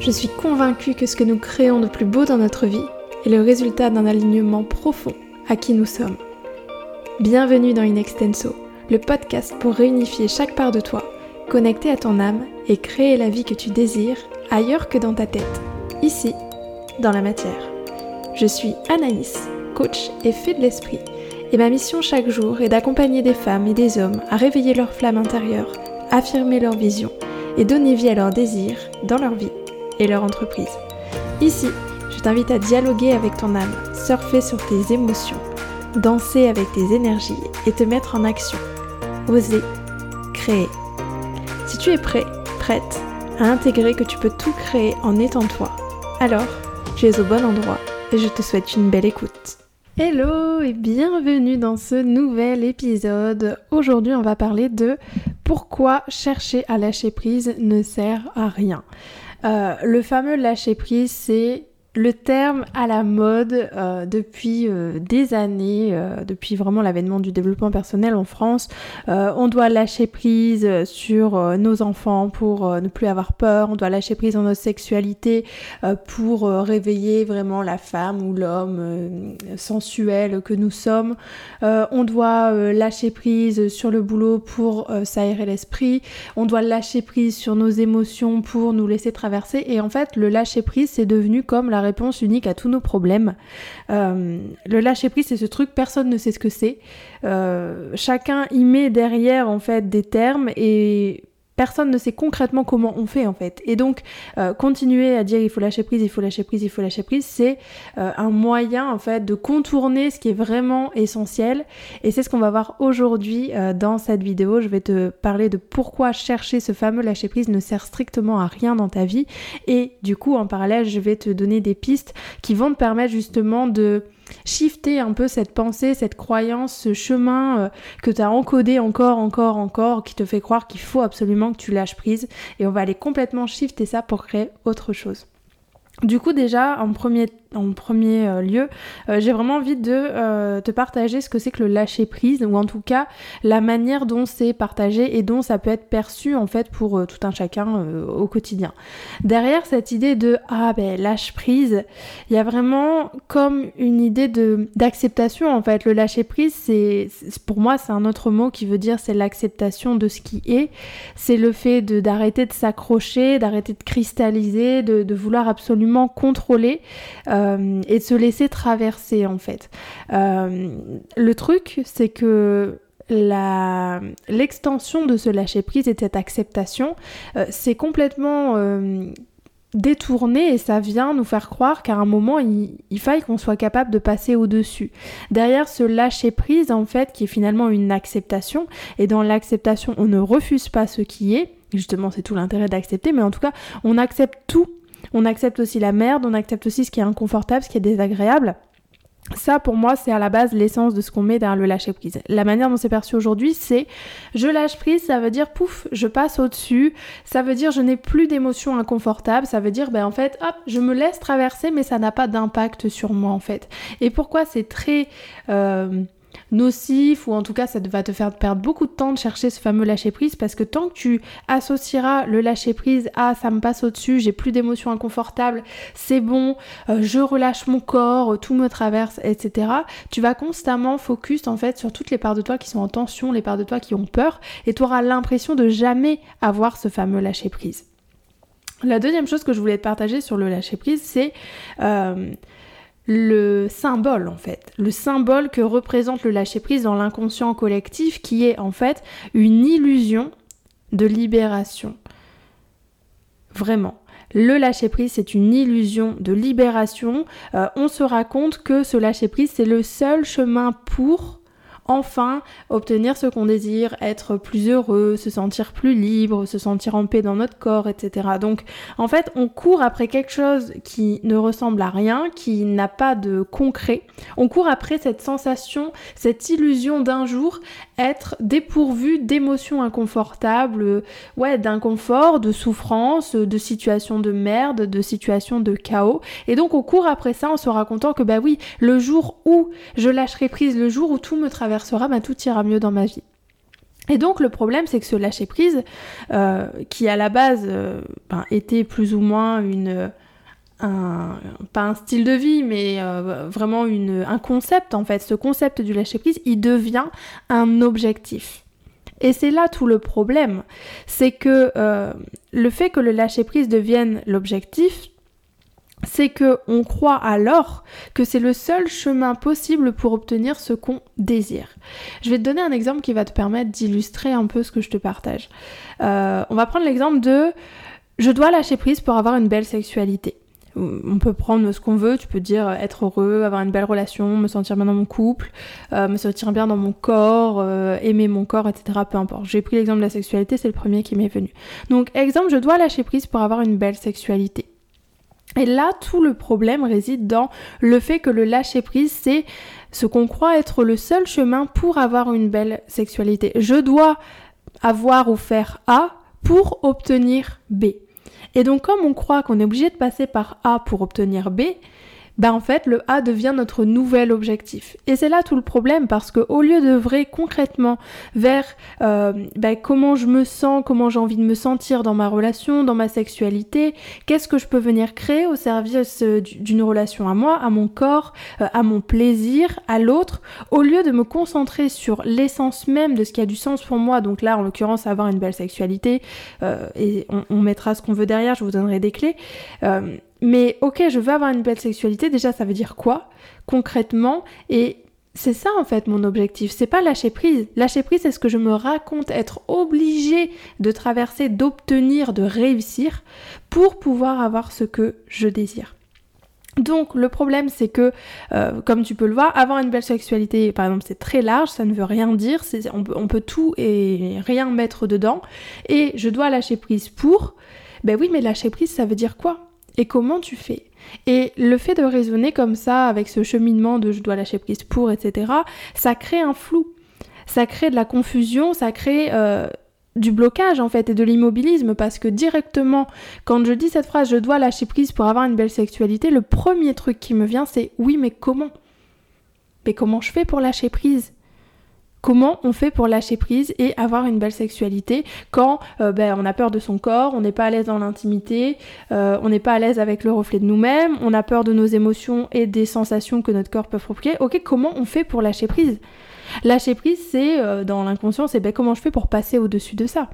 Je suis convaincue que ce que nous créons de plus beau dans notre vie est le résultat d'un alignement profond à qui nous sommes. Bienvenue dans Inextenso, le podcast pour réunifier chaque part de toi, connecter à ton âme et créer la vie que tu désires ailleurs que dans ta tête, ici, dans la matière. Je suis Anaïs, coach et fée de l'esprit, et ma mission chaque jour est d'accompagner des femmes et des hommes à réveiller leur flamme intérieure, affirmer leur vision et donner vie à leurs désirs dans leur vie et leur entreprise. Ici, je t'invite à dialoguer avec ton âme, surfer sur tes émotions, danser avec tes énergies et te mettre en action. Oser, créer. Si tu es prêt, prête à intégrer que tu peux tout créer en étant toi, alors tu es au bon endroit et je te souhaite une belle écoute. Hello et bienvenue dans ce nouvel épisode. Aujourd'hui on va parler de pourquoi chercher à lâcher prise ne sert à rien. Euh, le fameux lâcher prise c'est le terme à la mode euh, depuis euh, des années, euh, depuis vraiment l'avènement du développement personnel en France. on doit lâcher prise sur nos enfants pour ne plus avoir peur, on doit lâcher prise dans notre sexualité pour réveiller vraiment la femme ou l'homme sensuel que nous sommes. on doit lâcher prise sur le boulot pour s'aérer l'esprit, on doit lâcher prise sur nos émotions pour nous laisser traverser et en fait le lâcher prise c'est devenu comme la réponse unique à tous nos problèmes. Euh, le lâcher prise, c'est ce truc, personne ne sait ce que c'est. Euh, chacun y met derrière en fait des termes et personne ne sait concrètement comment on fait en fait. Et donc euh, continuer à dire il faut lâcher prise, il faut lâcher prise, il faut lâcher prise, c'est euh, un moyen en fait de contourner ce qui est vraiment essentiel. Et c'est ce qu'on va voir aujourd'hui euh, dans cette vidéo. Je vais te parler de pourquoi chercher ce fameux lâcher prise ne sert strictement à rien dans ta vie. Et du coup en parallèle je vais te donner des pistes qui vont te permettre justement de shifter un peu cette pensée, cette croyance, ce chemin euh, que tu as encodé encore, encore, encore, qui te fait croire qu'il faut absolument que tu lâches prise. Et on va aller complètement shifter ça pour créer autre chose. Du coup déjà en premier en premier euh, lieu, euh, j'ai vraiment envie de euh, te partager ce que c'est que le lâcher prise, ou en tout cas la manière dont c'est partagé et dont ça peut être perçu en fait pour tout un chacun au quotidien. Derrière cette idée de ah ben lâche prise, il y a vraiment comme une idée de d'acceptation en fait. Le lâcher prise, c'est pour moi c'est un autre mot qui veut dire c'est l'acceptation de ce qui est, c'est le fait de d'arrêter de s'accrocher, d'arrêter de cristalliser, de, vouloir absolument contrôler. Et de se laisser traverser en fait. Euh, le truc, c'est que l'extension de ce lâcher prise et cette acceptation, euh, c'est complètement détourné et ça vient nous faire croire qu'à un moment il, il faille qu'on soit capable de passer au-dessus. Derrière ce lâcher prise en fait qui est finalement une acceptation et dans l'acceptation on ne refuse pas ce qui est, justement c'est tout l'intérêt d'accepter mais en tout cas on accepte tout on accepte aussi la merde, on accepte aussi ce qui est inconfortable, ce qui est désagréable. Ça, pour moi, c'est à la base l'essence de ce qu'on met derrière le lâcher prise. La manière dont c'est perçu aujourd'hui, c'est je lâche prise, ça veut dire pouf, je passe au-dessus, ça veut dire je n'ai plus d'émotions inconfortables, ça veut dire ben en fait, hop, je me laisse traverser, mais ça n'a pas d'impact sur moi en fait. Et pourquoi c'est très euh, nocif ou en tout cas ça va te faire perdre beaucoup de temps de chercher ce fameux lâcher prise parce que tant que tu associeras le lâcher prise à ça me passe au-dessus, j'ai plus d'émotions inconfortables, c'est bon, euh, je relâche mon corps, tout me traverse, etc. Tu vas constamment focus en fait sur toutes les parts de toi qui sont en tension, les parts de toi qui ont peur et tu auras l'impression de jamais avoir ce fameux lâcher prise. La deuxième chose que je voulais te partager sur le lâcher prise, c'est euh, le symbole en fait, le symbole que représente le lâcher-prise dans l'inconscient collectif qui est en fait une illusion de libération. Vraiment. Le lâcher-prise, c'est une illusion de libération. Euh, on se raconte que ce lâcher-prise, c'est le seul chemin pour enfin obtenir ce qu'on désire, être plus heureux, se sentir plus libre, se sentir en paix dans notre corps, etc. Donc en fait, on court après quelque chose qui ne ressemble à rien, qui n'a pas de concret. On court après cette sensation, cette illusion d'un jour être dépourvu d'émotions inconfortables, ouais, d'inconfort, de souffrance, de situations de merde, de situations de chaos. Et donc on court après ça en se racontant que bah oui, le jour où je lâcherai prise, le jour où tout me traverse sera, bah, tout ira mieux dans ma vie. Et donc le problème, c'est que ce lâcher prise, euh, qui à la base euh, ben, était plus ou moins une pas un style de vie, mais euh, vraiment une, un concept en fait. Ce concept du lâcher prise, il devient un objectif. Et c'est là tout le problème, c'est que le fait que le lâcher prise devienne l'objectif, c'est que on croit alors que c'est le seul chemin possible pour obtenir ce qu'on désire. Je vais te donner un exemple qui va te permettre d'illustrer un peu ce que je te partage. Euh, on va prendre l'exemple de je dois lâcher prise pour avoir une belle sexualité. On peut prendre ce qu'on veut, tu peux dire être heureux, avoir une belle relation, me sentir bien dans mon couple, euh, me sentir bien dans mon corps, euh, aimer mon corps, etc. Peu importe. J'ai pris l'exemple de la sexualité, c'est le premier qui m'est venu. Donc exemple, je dois lâcher prise pour avoir une belle sexualité. Et là, tout le problème réside dans le fait que le lâcher prise, c'est ce qu'on croit être le seul chemin pour avoir une belle sexualité. Je dois avoir ou faire A pour obtenir B. Et donc comme on croit qu'on est obligé de passer par A pour obtenir B, ben en fait le A devient notre nouvel objectif. Et c'est là tout le problème parce que au lieu vrai concrètement vers euh, ben, comment je me sens, comment j'ai envie de me sentir dans ma relation, dans ma sexualité, qu'est-ce que je peux venir créer au service euh, d'une relation à moi, à mon corps, euh, à mon plaisir, à l'autre, au lieu de me concentrer sur l'essence même de ce qui a du sens pour moi, donc là en l'occurrence avoir une belle sexualité, et on, on, mettra ce qu'on veut derrière, je vous donnerai des clés. Mais ok, je veux avoir une belle sexualité, déjà ça veut dire quoi concrètement? Et c'est ça en fait mon objectif, c'est pas lâcher prise. Lâcher prise, c'est ce que je me raconte. Être obligé de traverser, d'obtenir, de réussir pour pouvoir avoir ce que je désire. Donc le problème c'est que, euh, comme tu peux le voir, avoir une belle sexualité, par exemple, c'est très large, ça ne veut rien dire, on peut, on peut tout et rien mettre dedans, et je dois lâcher prise pour, ben oui, mais lâcher prise, ça veut dire quoi? Et comment tu fais? Et le fait de raisonner comme ça, avec ce cheminement de je dois lâcher prise pour, etc., ça crée un flou. Ça crée de la confusion, ça crée euh, du blocage en fait et de l'immobilisme parce que directement, quand je dis cette phrase je dois lâcher prise pour avoir une belle sexualité, le premier truc qui me vient c'est oui, mais comment? Mais comment je fais pour lâcher prise? Comment on fait pour lâcher prise et avoir une belle sexualité quand euh, ben, on a peur de son corps, on n'est pas à l'aise dans l'intimité, euh, on n'est pas à l'aise avec le reflet de nous-mêmes, on a peur de nos émotions et des sensations que notre corps peut provoquer. Ok, comment on fait pour lâcher prise? Lâcher prise, c'est euh, dans l'inconscient, c'est ben, comment je fais pour passer au-dessus de ça?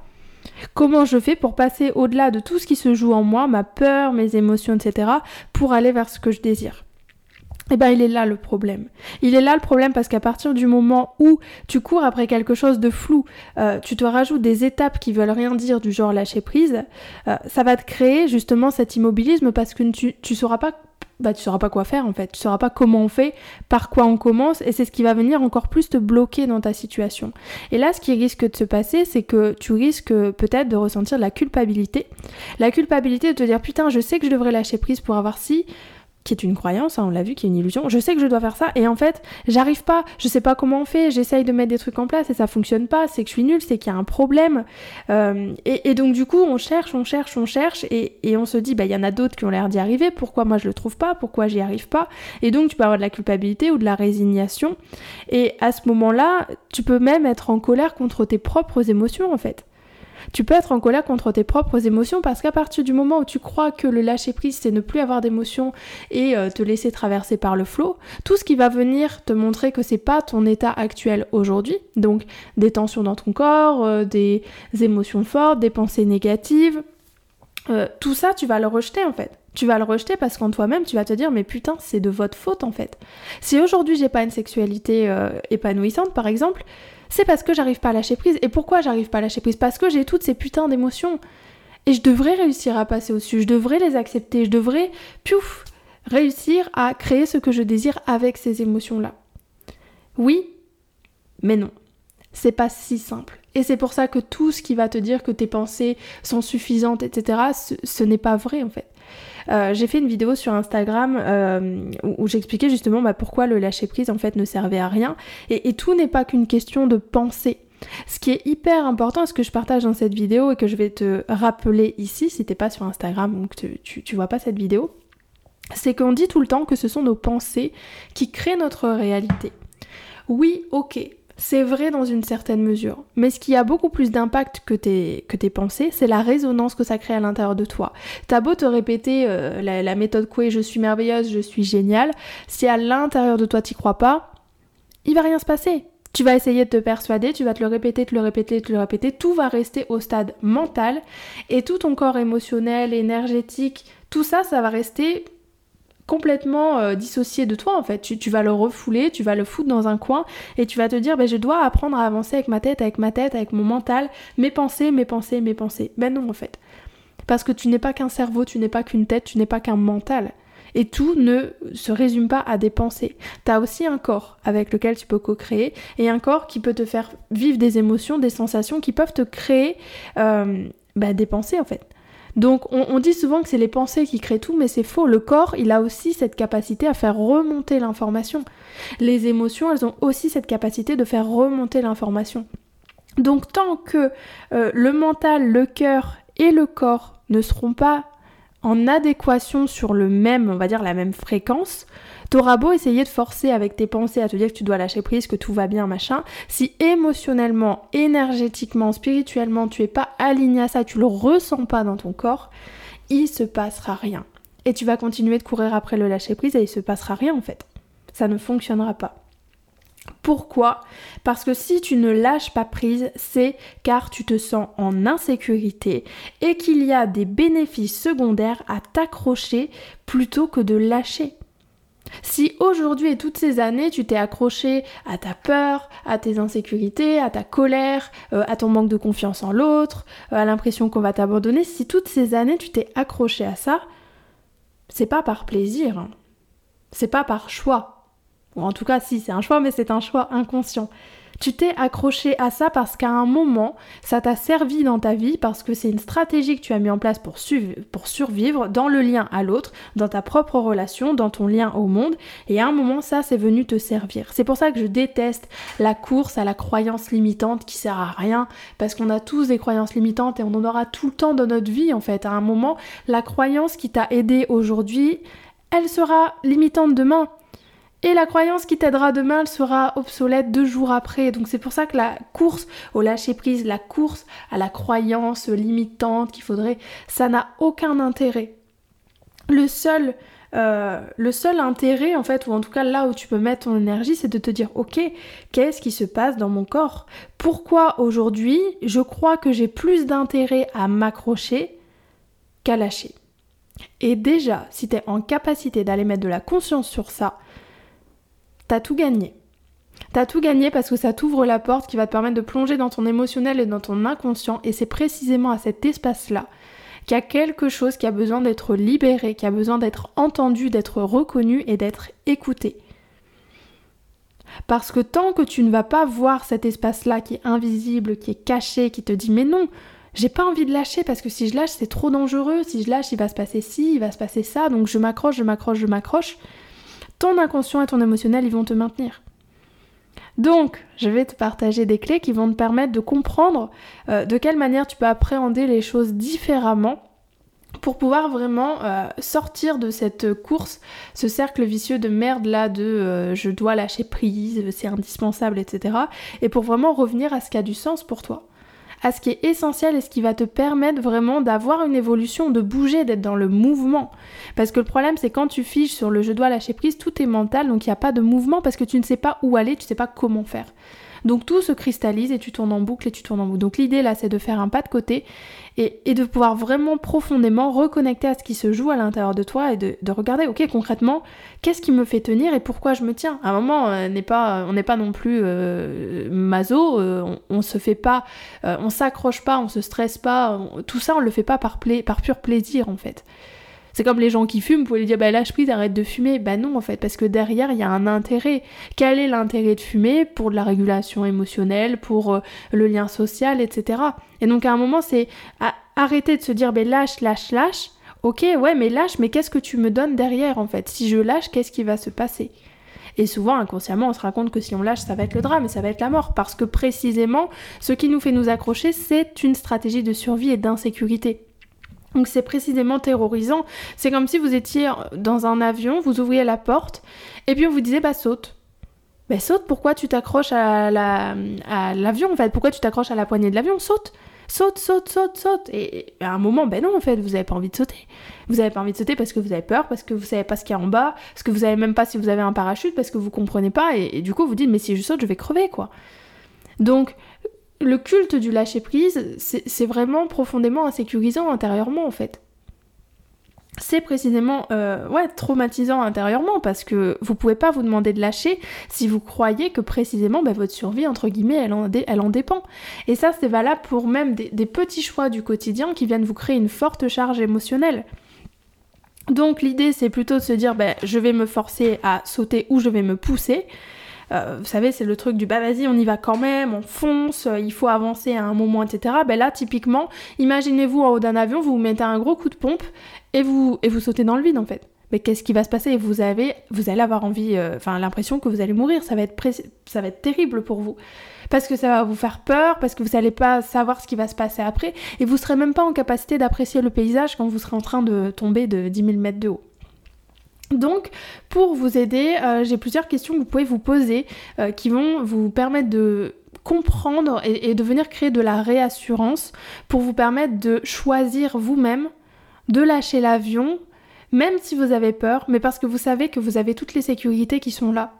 Comment je fais pour passer au-delà de tout ce qui se joue en moi, ma peur, mes émotions, etc., pour aller vers ce que je désire? Eh ben il est là le problème. Il est là le problème parce qu'à partir du moment où tu cours après quelque chose de flou, euh, tu te rajoutes des étapes qui veulent rien dire du genre lâcher prise, euh, ça va te créer justement cet immobilisme parce que tu, tu sauras pas bah tu sauras pas quoi faire en fait, tu sauras pas comment on fait, par quoi on commence et c'est ce qui va venir encore plus te bloquer dans ta situation. Et là ce qui risque de se passer c'est que tu risques peut-être de ressentir de la culpabilité. La culpabilité de te dire putain je sais que je devrais lâcher prise pour avoir si qui est une croyance, hein, on l'a vu, qui est une illusion. Je sais que je dois faire ça et en fait, j'arrive pas, je sais pas comment on fait, j'essaye de mettre des trucs en place et ça fonctionne pas, c'est que je suis nulle, c'est qu'il y a un problème. Euh, et, donc du coup, on cherche, on cherche, on cherche et, on se dit, bah il y en a d'autres qui ont l'air d'y arriver, pourquoi moi je le trouve pas, pourquoi j'y arrive pas? Et donc tu peux avoir de la culpabilité ou de la résignation. Et à ce moment-là, tu peux même être en colère contre tes propres émotions en fait tu peux être en colère contre tes propres émotions parce qu'à partir du moment où tu crois que le lâcher prise c'est ne plus avoir d'émotions et euh, te laisser traverser par le flot, tout ce qui va venir te montrer que c'est pas ton état actuel aujourd'hui, donc des tensions dans ton corps, euh, des émotions fortes, des pensées négatives, euh, tout ça tu vas le rejeter en fait. Tu vas le rejeter parce qu'en toi-même, tu vas te dire mais putain, c'est de votre faute en fait. Si aujourd'hui j'ai pas une sexualité épanouissante par exemple, c'est parce que j'arrive pas à lâcher prise. Et pourquoi j'arrive pas à lâcher prise? Parce que j'ai toutes ces putains d'émotions. Et je devrais réussir à passer au-dessus, je devrais les accepter, je devrais, piouf, réussir à créer ce que je désire avec ces émotions-là. Oui, mais non. C'est pas si simple. Et c'est pour ça que tout ce qui va te dire que tes pensées sont suffisantes, etc., ce n'est pas vrai en fait. Euh, j'ai fait une vidéo sur Instagram euh, où, j'expliquais justement bah, pourquoi le lâcher prise en fait ne servait à rien. Et, tout n'est pas qu'une question de pensée. Ce qui est hyper important, ce que je partage dans cette vidéo et que je vais te rappeler ici, si t'es pas sur Instagram, donc tu, tu vois pas cette vidéo, c'est qu'on dit tout le temps que ce sont nos pensées qui créent notre réalité. Oui, ok, c'est vrai dans une certaine mesure. Mais ce qui a beaucoup plus d'impact que tes, que tes pensées, c'est la résonance que ça crée à l'intérieur de toi. T'as beau te répéter euh, la, méthode Coué, je suis merveilleuse, je suis géniale, si à l'intérieur de toi t'y crois pas, il va rien se passer. Tu vas essayer de te persuader, tu vas te le répéter, te le répéter, te le répéter, tout va rester au stade mental et tout ton corps émotionnel, énergétique, tout ça, ça va rester complètement euh, dissocié de toi en fait. Tu, vas le refouler, tu vas le foutre dans un coin et tu vas te dire ben, je dois apprendre à avancer avec ma tête, avec ma tête, avec mon mental, mes pensées, mes pensées, mes pensées. Ben non en fait. Parce que tu n'es pas qu'un cerveau, tu n'es pas qu'une tête, tu n'es pas qu'un mental. Et tout ne se résume pas à des pensées. Tu as aussi un corps avec lequel tu peux co-créer et un corps qui peut te faire vivre des émotions, des sensations qui peuvent te créer euh, ben, des pensées en fait. Donc on, dit souvent que c'est les pensées qui créent tout, mais c'est faux. Le corps, il a aussi cette capacité à faire remonter l'information. Les émotions, elles ont aussi cette capacité de faire remonter l'information. Donc tant que euh, le mental, le cœur et le corps ne seront pas en adéquation sur le même, on va dire la même fréquence, t'auras beau essayer de forcer avec tes pensées à te dire que tu dois lâcher prise, que tout va bien, machin, si émotionnellement, énergétiquement, spirituellement, tu es pas aligné à ça, tu le ressens pas dans ton corps, il se passera rien. Et tu vas continuer de courir après le lâcher prise et il se passera rien en fait. Ça ne fonctionnera pas. Pourquoi Parce que si tu ne lâches pas prise, c'est car tu te sens en insécurité et qu'il y a des bénéfices secondaires à t'accrocher plutôt que de lâcher. Si aujourd'hui et toutes ces années tu t'es accroché à ta peur, à tes insécurités, à ta colère, euh, à ton manque de confiance en l'autre, euh, à l'impression qu'on va t'abandonner, si toutes ces années tu t'es accroché à ça, c'est pas par plaisir, hein. c'est pas par choix, ou en tout cas, si, c'est un choix, mais c'est un choix inconscient. Tu t'es accroché à ça parce qu'à un moment, ça t'a servi dans ta vie, parce que c'est une stratégie que tu as mis en place pour, pour survivre dans le lien à l'autre, dans ta propre relation, dans ton lien au monde. Et à un moment, ça, c'est venu te servir. C'est pour ça que je déteste la course à la croyance limitante qui sert à rien, parce qu'on a tous des croyances limitantes et on en aura tout le temps dans notre vie, en fait. À un moment, la croyance qui t'a aidé aujourd'hui, elle sera limitante demain. Et la croyance qui t'aidera demain, elle sera obsolète deux jours après. Donc c'est pour ça que la course au lâcher prise, la course à la croyance limitante qu'il faudrait, ça n'a aucun intérêt. Le seul, euh, le seul intérêt, en fait, ou en tout cas là où tu peux mettre ton énergie, c'est de te dire, ok, qu'est-ce qui se passe dans mon corps? Pourquoi aujourd'hui, je crois que j'ai plus d'intérêt à m'accrocher qu'à lâcher? Et déjà, si tu es en capacité d'aller mettre de la conscience sur ça, t'as tout gagné. T'as tout gagné parce que ça t'ouvre la porte qui va te permettre de plonger dans ton émotionnel et dans ton inconscient. Et c'est précisément à cet espace-là qu'il y a quelque chose qui a besoin d'être libéré, qui a besoin d'être entendu, d'être reconnu et d'être écouté. Parce que tant que tu ne vas pas voir cet espace-là qui est invisible, qui est caché, qui te dit mais non, j'ai pas envie de lâcher parce que si je lâche c'est trop dangereux, si je lâche il va se passer ci, il va se passer ça, donc je m'accroche, je m'accroche, je m'accroche, ton inconscient et ton émotionnel, ils vont te maintenir. Donc, je vais te partager des clés qui vont te permettre de comprendre euh, de quelle manière tu peux appréhender les choses différemment pour pouvoir vraiment euh, sortir de cette course, ce cercle vicieux de merde là de euh, je dois lâcher prise, c'est indispensable, etc. Et pour vraiment revenir à ce qui a du sens pour toi à ce qui est essentiel et ce qui va te permettre vraiment d'avoir une évolution, de bouger, d'être dans le mouvement. Parce que le problème, c'est quand tu fiches sur le je dois lâcher prise, tout est mental, donc il n'y a pas de mouvement parce que tu ne sais pas où aller, tu ne sais pas comment faire. Donc tout se cristallise et tu tournes en boucle et tu tournes en boucle. Donc l'idée là, c'est de faire un pas de côté et, de pouvoir vraiment profondément reconnecter à ce qui se joue à l'intérieur de toi et de, regarder, ok, concrètement, qu'est-ce qui me fait tenir et pourquoi je me tiens? À un moment, on n'est pas, on pas non plus euh, maso, euh, on, se fait pas, euh, on s'accroche pas, on se stresse pas, tout ça, on le fait pas par, par pur plaisir en fait. C'est comme les gens qui fument, vous pouvez lui dire bah lâche prise, arrête de fumer. Bah non en fait, parce que derrière il y a un intérêt. Quel est l'intérêt de fumer pour de la régulation émotionnelle, pour euh, le lien social, etc. Et donc à un moment c'est arrêter de se dire bah lâche, lâche, lâche. Ok, ouais, mais lâche, mais qu'est-ce que tu me donnes derrière en fait? Si je lâche, qu'est-ce qui va se passer? Et souvent, inconsciemment, on se raconte que si on lâche, ça va être le drame ça va être la mort. Parce que précisément, ce qui nous fait nous accrocher, c'est une stratégie de survie et d'insécurité. Donc c'est précisément terrorisant. C'est comme si vous étiez dans un avion, vous ouvriez la porte, et puis on vous disait bah saute. Ben saute, pourquoi tu t'accroches à l'avion en fait? Pourquoi tu t'accroches à la poignée de l'avion? Saute Saute, saute, saute, saute et, à un moment, ben non en fait, vous n'avez pas envie de sauter. Vous n'avez pas envie de sauter parce que vous avez peur, parce que vous savez pas ce qu'il y a en bas, parce que vous savez même pas si vous avez un parachute, parce que vous comprenez pas, et, et du coup vous dites mais si je saute, je vais crever quoi. Donc le culte du lâcher prise, c'est vraiment profondément insécurisant intérieurement en fait c'est précisément euh, traumatisant intérieurement parce que vous pouvez pas vous demander de lâcher si vous croyez que précisément bah, votre survie, entre guillemets, elle en, dépend. Et ça, c'est valable pour même des, petits choix du quotidien qui viennent vous créer une forte charge émotionnelle. Donc l'idée, c'est plutôt de se dire, bah, je vais me forcer à sauter ou je vais me pousser. Euh, vous savez, c'est le truc du bah vas-y, on y va quand même, on fonce, euh, il faut avancer à un moment, etc. Ben là, typiquement, imaginez-vous en haut d'un avion, vous mettez un gros coup de pompe et vous, et vous sautez dans le vide en fait. Mais qu'est-ce qui va se passer? Vous, avez, vous allez avoir envie, euh, enfin l'impression que vous allez mourir, ça va, être ça va être terrible pour vous. Parce que ça va vous faire peur, parce que vous n'allez pas savoir ce qui va se passer après, et vous serez même pas en capacité d'apprécier le paysage quand vous serez en train de tomber de 10 000 mètres de haut. Donc, pour vous aider, euh, j'ai plusieurs questions que vous pouvez vous poser euh, qui vont vous permettre de comprendre et, de venir créer de la réassurance pour vous permettre de choisir vous-même de lâcher l'avion, même si vous avez peur, mais parce que vous savez que vous avez toutes les sécurités qui sont là.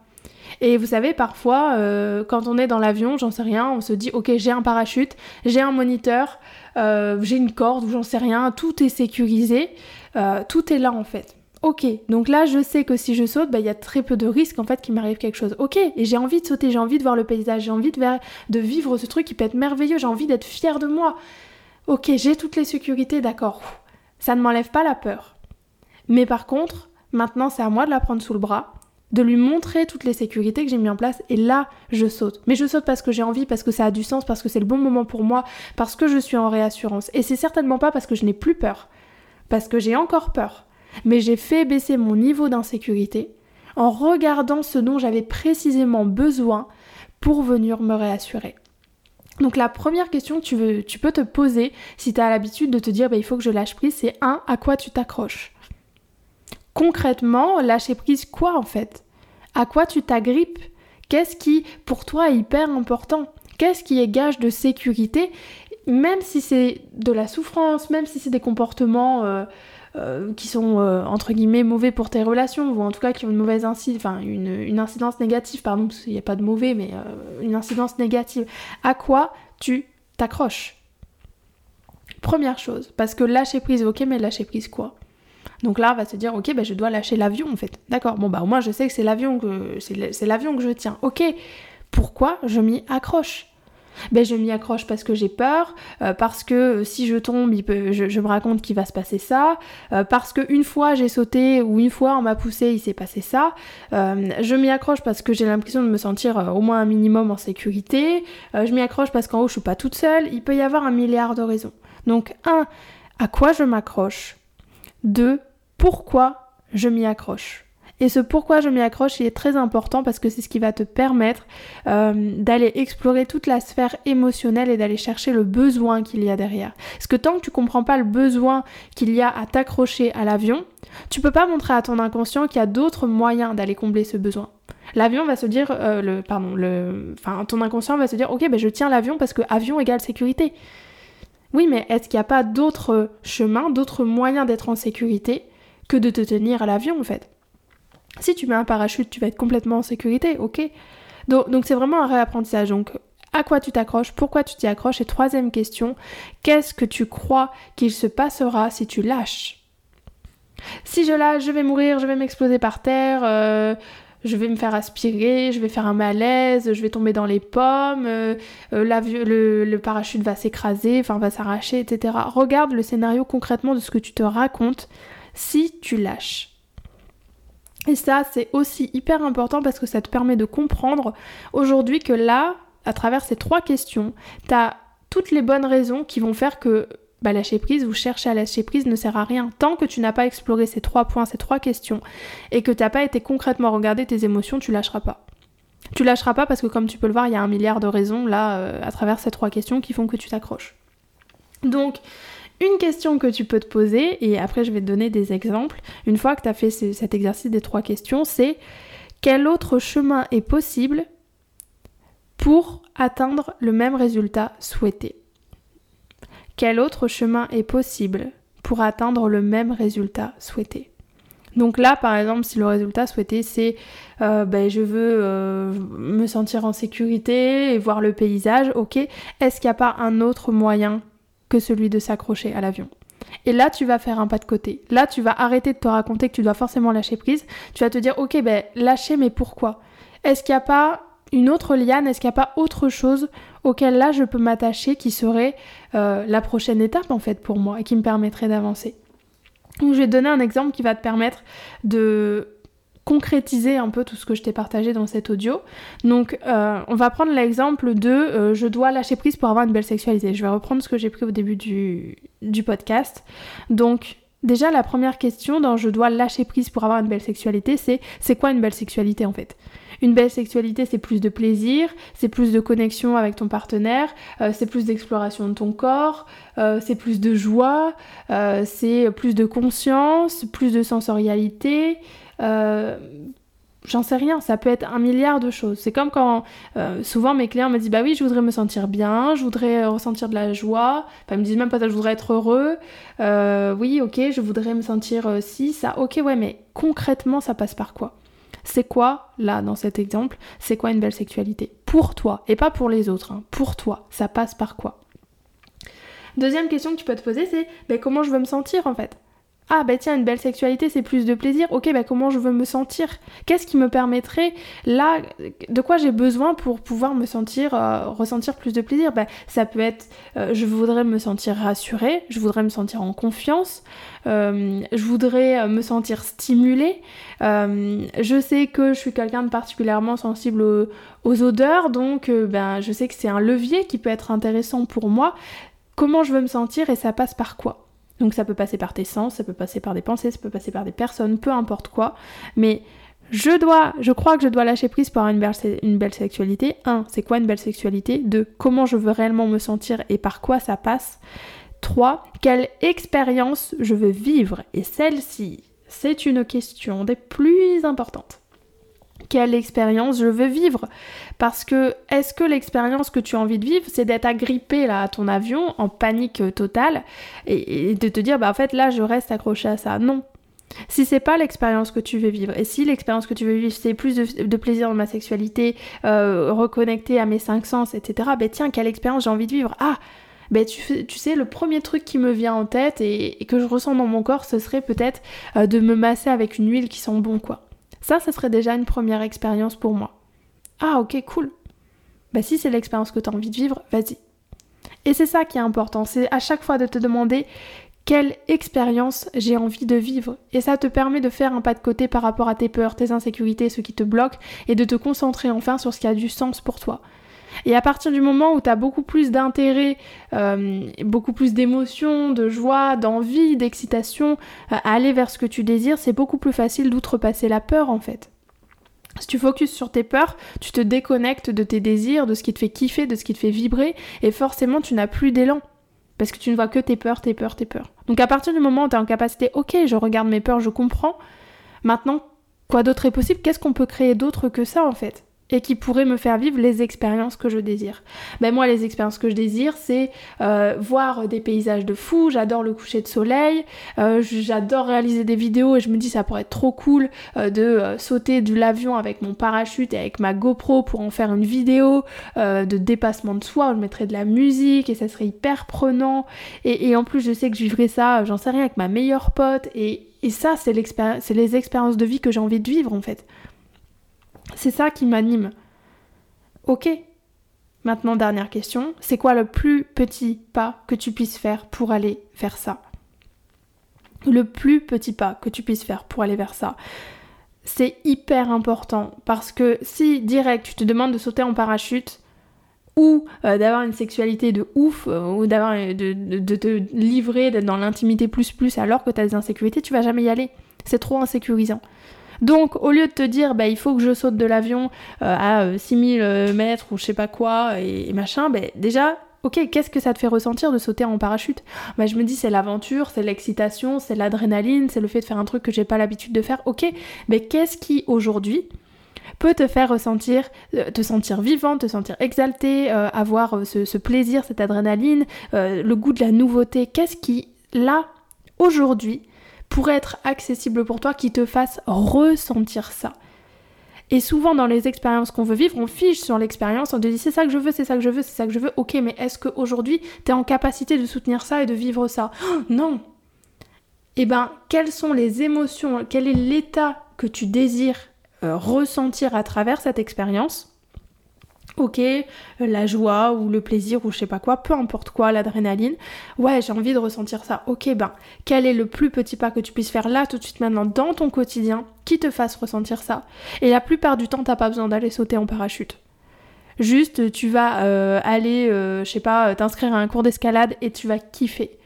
Et vous savez, parfois, euh, quand on est dans l'avion, j'en sais rien, on se dit, ok, j'ai un parachute, j'ai un moniteur, j'ai une corde ou j'en sais rien, tout est sécurisé, tout est là en fait. Ok, donc là je sais que si je saute, bah, il y a très peu de risques en fait qu'il m'arrive quelque chose. Ok, et j'ai envie de sauter, j'ai envie de voir le paysage, j'ai envie de, vivre ce truc qui peut être merveilleux, j'ai envie d'être fière de moi. Ok, j'ai toutes les sécurités, d'accord. Ça ne m'enlève pas la peur. Mais par contre, maintenant c'est à moi de la prendre sous le bras, de lui montrer toutes les sécurités que j'ai mis en place, et là je saute. Mais je saute parce que j'ai envie, parce que ça a du sens, parce que c'est le bon moment pour moi, parce que je suis en réassurance. Et c'est certainement pas parce que je n'ai plus peur, parce que j'ai encore peur mais j'ai fait baisser mon niveau d'insécurité en regardant ce dont j'avais précisément besoin pour venir me réassurer. Donc la première question que tu, veux, tu peux te poser si tu as l'habitude de te dire bah, il faut que je lâche prise, c'est un, à quoi tu t'accroches? Concrètement, lâcher prise quoi en fait? À quoi tu t'agrippes? Qu'est-ce qui pour toi est hyper important? Qu'est-ce qui est gage de sécurité? Même si c'est de la souffrance, même si c'est des comportements... Euh, euh, qui sont euh, entre guillemets mauvais pour tes relations, ou en tout cas qui ont une mauvaise incidence, enfin une, incidence négative, pardon, parce qu'il n'y a pas de mauvais, mais euh, une incidence négative, à quoi tu t'accroches? Première chose, parce que lâcher prise, ok, mais lâcher prise quoi? Donc là, on va se dire, ok, ben je dois lâcher l'avion en fait. D'accord, bon bah au moins je sais que c'est l'avion que c'est l'avion que je tiens. Ok, pourquoi je m'y accroche? Ben, je m'y accroche parce que j'ai peur, euh, parce que euh, si je tombe, je, me raconte qu'il va se passer ça, euh, parce que une fois j'ai sauté ou une fois on m'a poussé, il s'est passé ça. je m'y accroche parce que j'ai l'impression de me sentir au moins un minimum en sécurité. je m'y accroche parce qu'en haut je suis pas toute seule. Il peut y avoir un milliard de raisons. Donc un, à quoi je m'accroche? Deux, pourquoi je m'y accroche? Et ce pourquoi je m'y accroche, il est très important parce que c'est ce qui va te permettre euh, d'aller explorer toute la sphère émotionnelle et d'aller chercher le besoin qu'il y a derrière. Parce que tant que tu comprends pas le besoin qu'il y a à t'accrocher à l'avion, tu peux pas montrer à ton inconscient qu'il y a d'autres moyens d'aller combler ce besoin. L'avion va se dire, euh, pardon, enfin, ton inconscient va se dire, ok, ben je tiens l'avion parce que avion égale sécurité. Oui, mais est-ce qu'il n'y a pas d'autres chemins, d'autres moyens d'être en sécurité que de te tenir à l'avion en fait? Si tu mets un parachute, tu vas être complètement en sécurité, ok Donc c'est vraiment un réapprentissage. Donc à quoi tu t'accroches, pourquoi tu t'y accroches? Et troisième question, qu'est-ce que tu crois qu'il se passera si tu lâches? Si je lâche, je vais mourir, je vais m'exploser par terre, euh, je vais me faire aspirer, je vais faire un malaise, je vais tomber dans les pommes, euh, euh, le, le, parachute va s'écraser, enfin va s'arracher, etc. Regarde le scénario concrètement de ce que tu te racontes si tu lâches. Et ça, c'est aussi hyper important parce que ça te permet de comprendre aujourd'hui que là, à travers ces trois questions, tu as toutes les bonnes raisons qui vont faire que bah, lâcher prise ou chercher à lâcher prise ne sert à rien tant que tu n'as pas exploré ces trois points, ces trois questions et que tu n'as pas été concrètement regarder tes émotions, tu lâcheras pas. Tu lâcheras pas parce que comme tu peux le voir, il y a un milliard de raisons là euh, à travers ces trois questions qui font que tu t'accroches. Donc, une question que tu peux te poser, et après je vais te donner des exemples, une fois que tu as fait cet exercice des trois questions, c'est quel autre chemin est possible pour atteindre le même résultat souhaité? Quel autre chemin est possible pour atteindre le même résultat souhaité? Donc là, par exemple, si le résultat souhaité, c'est euh, ben, je veux euh, me sentir en sécurité et voir le paysage, ok, est-ce qu'il n'y a pas un autre moyen celui de s'accrocher à l'avion et là, tu vas faire un pas de côté. Là, tu vas arrêter de te raconter que tu dois forcément lâcher prise. Tu vas te dire, ok, ben lâcher, mais pourquoi? Est-ce qu'il n'y a pas une autre liane? Est-ce qu'il n'y a pas autre chose auquel là je peux m'attacher qui serait euh, la prochaine étape en fait pour moi et qui me permettrait d'avancer? Je vais donner un exemple qui va te permettre de concrétiser un peu tout ce que je t'ai partagé dans cet audio. Donc, euh, on va prendre l'exemple de euh, je dois lâcher prise pour avoir une belle sexualité. Je vais reprendre ce que j'ai pris au début du, du podcast. Donc, déjà, la première question dans je dois lâcher prise pour avoir une belle sexualité, c'est c'est quoi une belle sexualité en fait? Une belle sexualité, c'est plus de plaisir, c'est plus de connexion avec ton partenaire, euh, c'est plus d'exploration de ton corps, c'est plus de joie, c'est plus de conscience, plus de sensorialité, euh, j'en sais rien, ça peut être un milliard de choses. C'est comme quand euh, souvent mes clients me disent bah oui, je voudrais me sentir bien, je voudrais ressentir de la joie. Enfin, ils me disent même pas ça, je voudrais être heureux. Euh, oui, ok, je voudrais me sentir si, ça. Ok, ouais, mais concrètement, ça passe par quoi? C'est quoi, là, dans cet exemple, c'est quoi une belle sexualité? Pour toi, et pas pour les autres, hein, pour toi, ça passe par quoi? Deuxième question que tu peux te poser, c'est bah, comment je veux me sentir en fait? Ah bah tiens, une belle sexualité, c'est plus de plaisir. Ok, bah comment je veux me sentir? Qu'est-ce qui me permettrait là De quoi j'ai besoin pour pouvoir me sentir, euh, ressentir plus de plaisir? Bah, Ça peut être, euh, je voudrais me sentir rassurée, je voudrais me sentir en confiance, euh, je voudrais me sentir stimulée. je sais que je suis quelqu'un de particulièrement sensible aux, odeurs, donc ben, je sais que c'est un levier qui peut être intéressant pour moi. Comment je veux me sentir et ça passe par quoi? Donc ça peut passer par tes sens, ça peut passer par des pensées, ça peut passer par des personnes, peu importe quoi. Mais je dois, je crois que je dois lâcher prise pour avoir une belle, sexualité. Un, c'est quoi une belle sexualité? Deux, comment je veux réellement me sentir et par quoi ça passe? Trois, quelle expérience je veux vivre? Et celle-ci, c'est une question des plus importantes quelle expérience je veux vivre. Parce que est-ce que l'expérience que tu as envie de vivre, c'est d'être agrippé là à ton avion en panique totale et, de te dire bah en fait là je reste accroché à ça? Non. Si c'est pas l'expérience que tu veux vivre, et si l'expérience que tu veux vivre c'est plus de, plaisir dans ma sexualité, euh, reconnecter à mes cinq sens, etc. Ben tiens, quelle expérience j'ai envie de vivre? Ah ben tu, tu, sais, le premier truc qui me vient en tête et, que je ressens dans mon corps, ce serait peut-être euh, de me masser avec une huile qui sent bon, quoi. Ça, ça serait déjà une première expérience pour moi. Ah ok, cool. Bah si c'est l'expérience que tu as envie de vivre, vas-y. Et c'est ça qui est important, c'est à chaque fois de te demander quelle expérience j'ai envie de vivre. Et ça te permet de faire un pas de côté par rapport à tes peurs, tes insécurités, ce qui te bloque, et de te concentrer enfin sur ce qui a du sens pour toi. Et à partir du moment où tu as beaucoup plus d'intérêt, euh, beaucoup plus d'émotion, de joie, d'envie, d'excitation euh, à aller vers ce que tu désires, c'est beaucoup plus facile d'outrepasser la peur en fait. Si tu focuses sur tes peurs, tu te déconnectes de tes désirs, de ce qui te fait kiffer, de ce qui te fait vibrer, et forcément tu n'as plus d'élan. Parce que tu ne vois que tes peurs, tes peurs, tes peurs. Donc à partir du moment où tu es en capacité, ok, je regarde mes peurs, je comprends, maintenant, quoi d'autre est possible? Qu'est-ce qu'on peut créer d'autre que ça en fait? Et qui pourrait me faire vivre les expériences que je désire. Ben moi, les expériences que je désire, c'est euh, voir des paysages de fou, j'adore le coucher de soleil, euh, j'adore réaliser des vidéos et je me dis ça pourrait être trop cool euh, de sauter de l'avion avec mon parachute et avec ma GoPro pour en faire une vidéo de dépassement de soi, je mettrais de la musique et ça serait hyper prenant. Et, en plus je sais que je vivrais ça, j'en sais rien, avec ma meilleure pote. Et, et ça c'est les expériences de vie que j'ai envie de vivre en fait. C'est ça qui m'anime. Ok. Maintenant, dernière question. C'est quoi le plus petit pas que tu puisses faire pour aller vers ça? Le plus petit pas que tu puisses faire pour aller vers ça. C'est hyper important parce que si direct tu te demandes de sauter en parachute, ou euh, d'avoir une sexualité de ouf, euh, ou d'avoir de, de, te livrer, d'être dans l'intimité plus plus alors que tu as des insécurités, tu vas jamais y aller. C'est trop insécurisant. Donc, au lieu de te dire, bah, il faut que je saute de l'avion euh, à 6000 euh, euh, mètres ou je sais pas quoi et, machin, bah, déjà, ok, qu'est-ce que ça te fait ressentir de sauter en parachute? Bah, Je me dis, c'est l'aventure, c'est l'excitation, c'est l'adrénaline, c'est le fait de faire un truc que j'ai pas l'habitude de faire. Ok, mais qu'est-ce qui aujourd'hui peut te faire ressentir, te sentir vivant, te sentir exalté, avoir ce, plaisir, cette adrénaline, le goût de la nouveauté? Qu'est-ce qui, là, aujourd'hui, pourrait être accessible pour toi, qui te fasse ressentir ça. Et souvent dans les expériences qu'on veut vivre, on fiche sur l'expérience, on te dit c'est ça que je veux, c'est ça que je veux, c'est ça que je veux. Ok, mais est-ce qu'aujourd'hui tu es en capacité de soutenir ça et de vivre ça? Non! Eh ben, quelles sont les émotions, quel est l'état que tu désires euh, ressentir à travers cette expérience? Ok, euh, la joie ou le plaisir ou je sais pas quoi, peu importe quoi, l'adrénaline. Ouais, j'ai envie de ressentir ça. Ok, ben, quel est le plus petit pas que tu puisses faire là tout de suite maintenant dans ton quotidien qui te fasse ressentir ça? Et la plupart du temps, t'as pas besoin d'aller sauter en parachute. Juste, tu vas euh, aller, je sais pas, t'inscrire à un cours d'escalade et tu vas kiffer.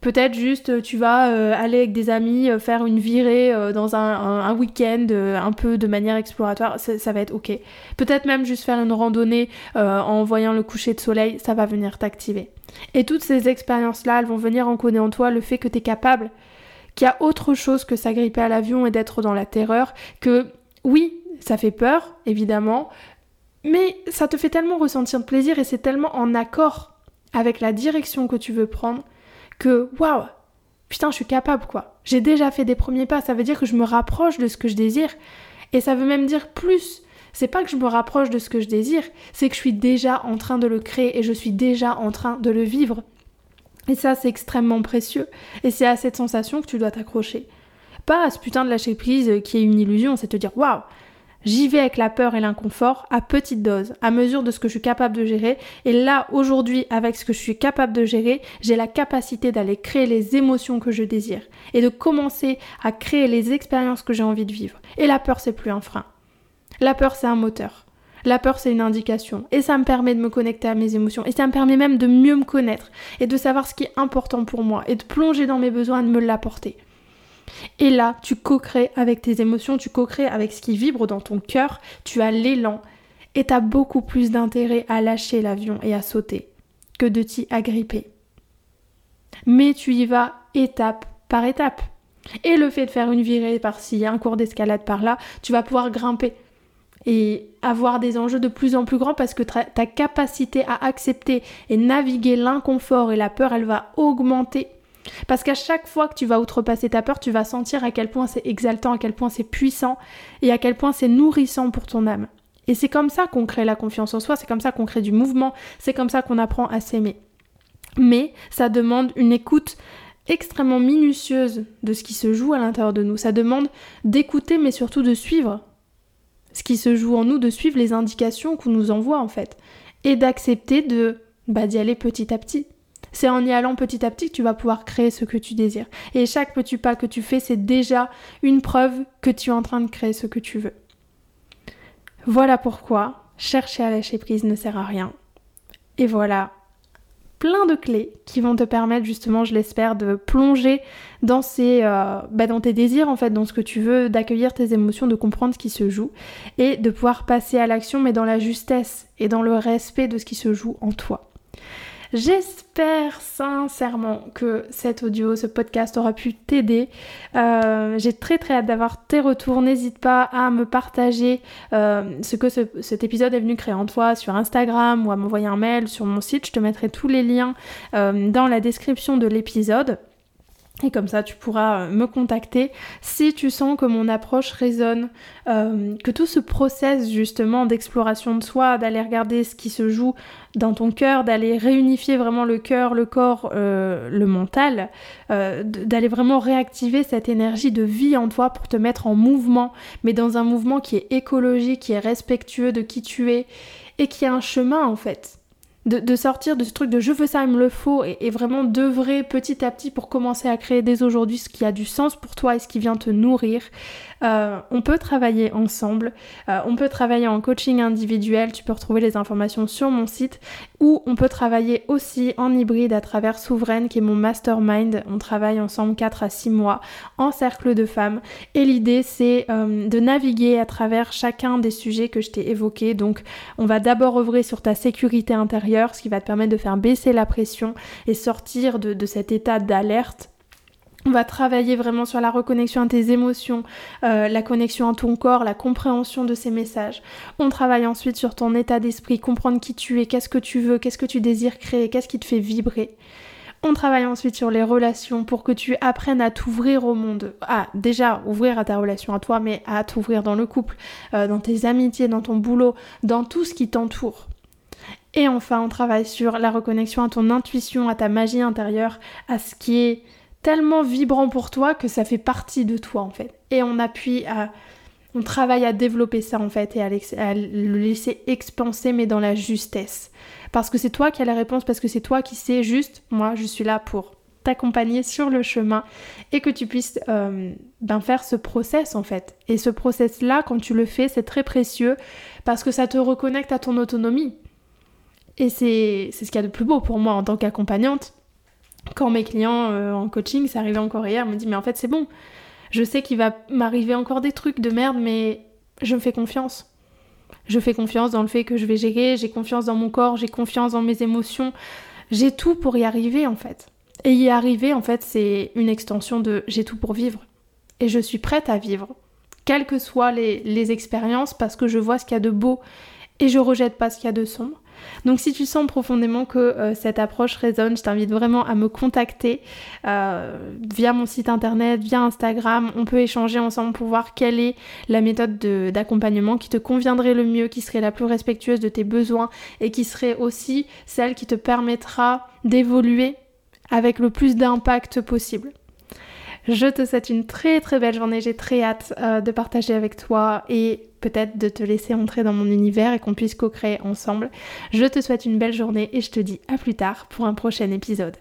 Peut-être juste euh, tu vas euh, aller avec des amis euh, faire une virée dans un, week-end un peu de manière exploratoire, ça, va être ok. Peut-être même juste faire une randonnée en voyant le coucher de soleil, ça va venir t'activer. Et toutes ces expériences-là, elles vont venir encoder en toi le fait que tu es capable, qu'il y a autre chose que s'agripper à l'avion et d'être dans la terreur, que oui, ça fait peur, évidemment, mais ça te fait tellement ressentir de plaisir et c'est tellement en accord avec la direction que tu veux prendre que waouh, putain, je suis capable quoi. J'ai déjà fait des premiers pas, ça veut dire que je me rapproche de ce que je désire. Et ça veut même dire plus. C'est pas que je me rapproche de ce que je désire, c'est que je suis déjà en train de le créer et je suis déjà en train de le vivre. Et ça, c'est extrêmement précieux. Et c'est à cette sensation que tu dois t'accrocher. Pas à ce putain de lâcher prise qui est une illusion, c'est te dire waouh, J'y vais avec la peur et l'inconfort à petite dose, à mesure de ce que je suis capable de gérer. Et là, aujourd'hui, avec ce que je suis capable de gérer, j'ai la capacité d'aller créer les émotions que je désire et de commencer à créer les expériences que j'ai envie de vivre. Et la peur, c'est plus un frein. La peur, c'est un moteur. La peur, c'est une indication. Et ça me permet de me connecter à mes émotions. Et ça me permet même de mieux me connaître et de savoir ce qui est important pour moi et de plonger dans mes besoins et de me l'apporter. Et là, tu co-crées avec tes émotions, tu co-crées avec ce qui vibre dans ton cœur, tu as l'élan et tu as beaucoup plus d'intérêt à lâcher l'avion et à sauter que de t'y agripper. Mais tu y vas étape par étape. Et le fait de faire une virée par-ci, un cours d'escalade par-là, tu vas pouvoir grimper et avoir des enjeux de plus en plus grands parce que ta capacité à accepter et naviguer l'inconfort et la peur, elle va augmenter parce qu'à chaque fois que tu vas outrepasser ta peur, tu vas sentir à quel point c'est exaltant, à quel point c'est puissant et à quel point c'est nourrissant pour ton âme. Et c'est comme ça qu'on crée la confiance en soi, c'est comme ça qu'on crée du mouvement, c'est comme ça qu'on apprend à s'aimer. Mais ça demande une écoute extrêmement minutieuse de ce qui se joue à l'intérieur de nous. Ça demande d'écouter mais surtout de suivre ce qui se joue en nous, de suivre les indications qu'on nous envoie en fait. Et d'accepter de bah, d'y aller petit à petit. C'est en y allant petit à petit que tu vas pouvoir créer ce que tu désires. Et chaque petit pas que tu fais, c'est déjà une preuve que tu es en train de créer ce que tu veux. Voilà pourquoi chercher à lâcher prise ne sert à rien. Et voilà plein de clés qui vont te permettre justement, je l'espère, de plonger dans, euh, bah, tes désirs en fait, dans ce que tu veux, d'accueillir tes émotions, de comprendre ce qui se joue et de pouvoir passer à l'action mais dans la justesse et dans le respect de ce qui se joue en toi. J'espère sincèrement que cet audio, ce podcast aura pu t'aider. Euh, j'ai très très hâte d'avoir tes retours. N'hésite pas à me partager euh, ce que cet épisode est venu créer en toi sur Instagram ou à m'envoyer un mail sur mon site. Je te mettrai tous les liens euh, dans la description de l'épisode. Et comme ça, tu pourras euh, me contacter si tu sens que mon approche résonne, euh, que tout ce process justement d'exploration de soi, d'aller regarder ce qui se joue dans ton cœur, d'aller réunifier vraiment le cœur, le corps, euh, le mental, d'aller vraiment réactiver cette énergie de vie en toi pour te mettre en mouvement, mais dans un mouvement qui est écologique, qui est respectueux de qui tu es et qui a un chemin en fait de, sortir de ce truc de je veux ça, il me le faut, et, vraiment d'œuvrer petit à petit pour commencer à créer dès aujourd'hui ce qui a du sens pour toi et ce qui vient te nourrir. Euh, on peut travailler ensemble, euh, on peut travailler en coaching individuel, tu peux retrouver les informations sur mon site, ou on peut travailler aussi en hybride à travers Souveraine qui est mon mastermind. On travaille ensemble 4 à 6 mois en cercle de femmes et l'idée c'est euh, de naviguer à travers chacun des sujets que je t'ai évoqués. Donc on va d'abord œuvrer sur ta sécurité intérieure, ce qui va te permettre de faire baisser la pression et sortir de cet état d'alerte On va travailler vraiment sur la reconnexion à tes émotions, euh, la connexion à ton corps, la compréhension de ces messages. On travaille ensuite sur ton état d'esprit, comprendre qui tu es, qu'est-ce que tu veux, qu'est-ce que tu désires créer, qu'est-ce qui te fait vibrer. On travaille ensuite sur les relations pour que tu apprennes à t'ouvrir au monde. Ah, déjà, ouvrir à ta relation à toi, mais à t'ouvrir dans le couple, euh, dans tes amitiés, dans ton boulot, dans tout ce qui t'entoure. Et enfin, on travaille sur la reconnexion à ton intuition, à ta magie intérieure, à ce qui est tellement vibrant pour toi que ça fait partie de toi en fait. Et on appuie à... On travaille à développer ça en fait et à, le laisser expanser mais dans la justesse. Parce que c'est toi qui as la réponse, parce que c'est toi qui sais juste, moi je suis là pour t'accompagner sur le chemin et que tu puisses euh, ben faire ce process en fait. Et ce process là, quand tu le fais, c'est très précieux parce que ça te reconnecte à ton autonomie. Et c'est ce qu'il y a de plus beau pour moi en tant qu'accompagnante. Quand mes clients euh, en coaching, c'est arrivé encore hier, me disent mais en fait c'est bon. Je sais qu'il va m'arriver encore des trucs de merde, mais je me fais confiance. Je fais confiance dans le fait que je vais gérer, j'ai confiance dans mon corps, j'ai confiance dans mes émotions. J'ai tout pour y arriver en fait. Et y arriver en fait c'est une extension de j'ai tout pour vivre. Et je suis prête à vivre. Quelles que soient les, les expériences parce que je vois ce qu'il y a de beau et je rejette pas ce qu'il y a de sombre. Donc si tu sens profondément que euh, cette approche résonne, je t'invite vraiment à me contacter euh, via mon site internet, via Instagram. On peut échanger ensemble pour voir quelle est la méthode d'accompagnement qui te conviendrait le mieux, qui serait la plus respectueuse de tes besoins et qui serait aussi celle qui te permettra d'évoluer avec le plus d'impact possible. Je te souhaite une très très belle journée, j'ai très hâte euh, de partager avec toi et peut-être de te laisser entrer dans mon univers et qu'on puisse co-créer ensemble. Je te souhaite une belle journée et je te dis à plus tard pour un prochain épisode.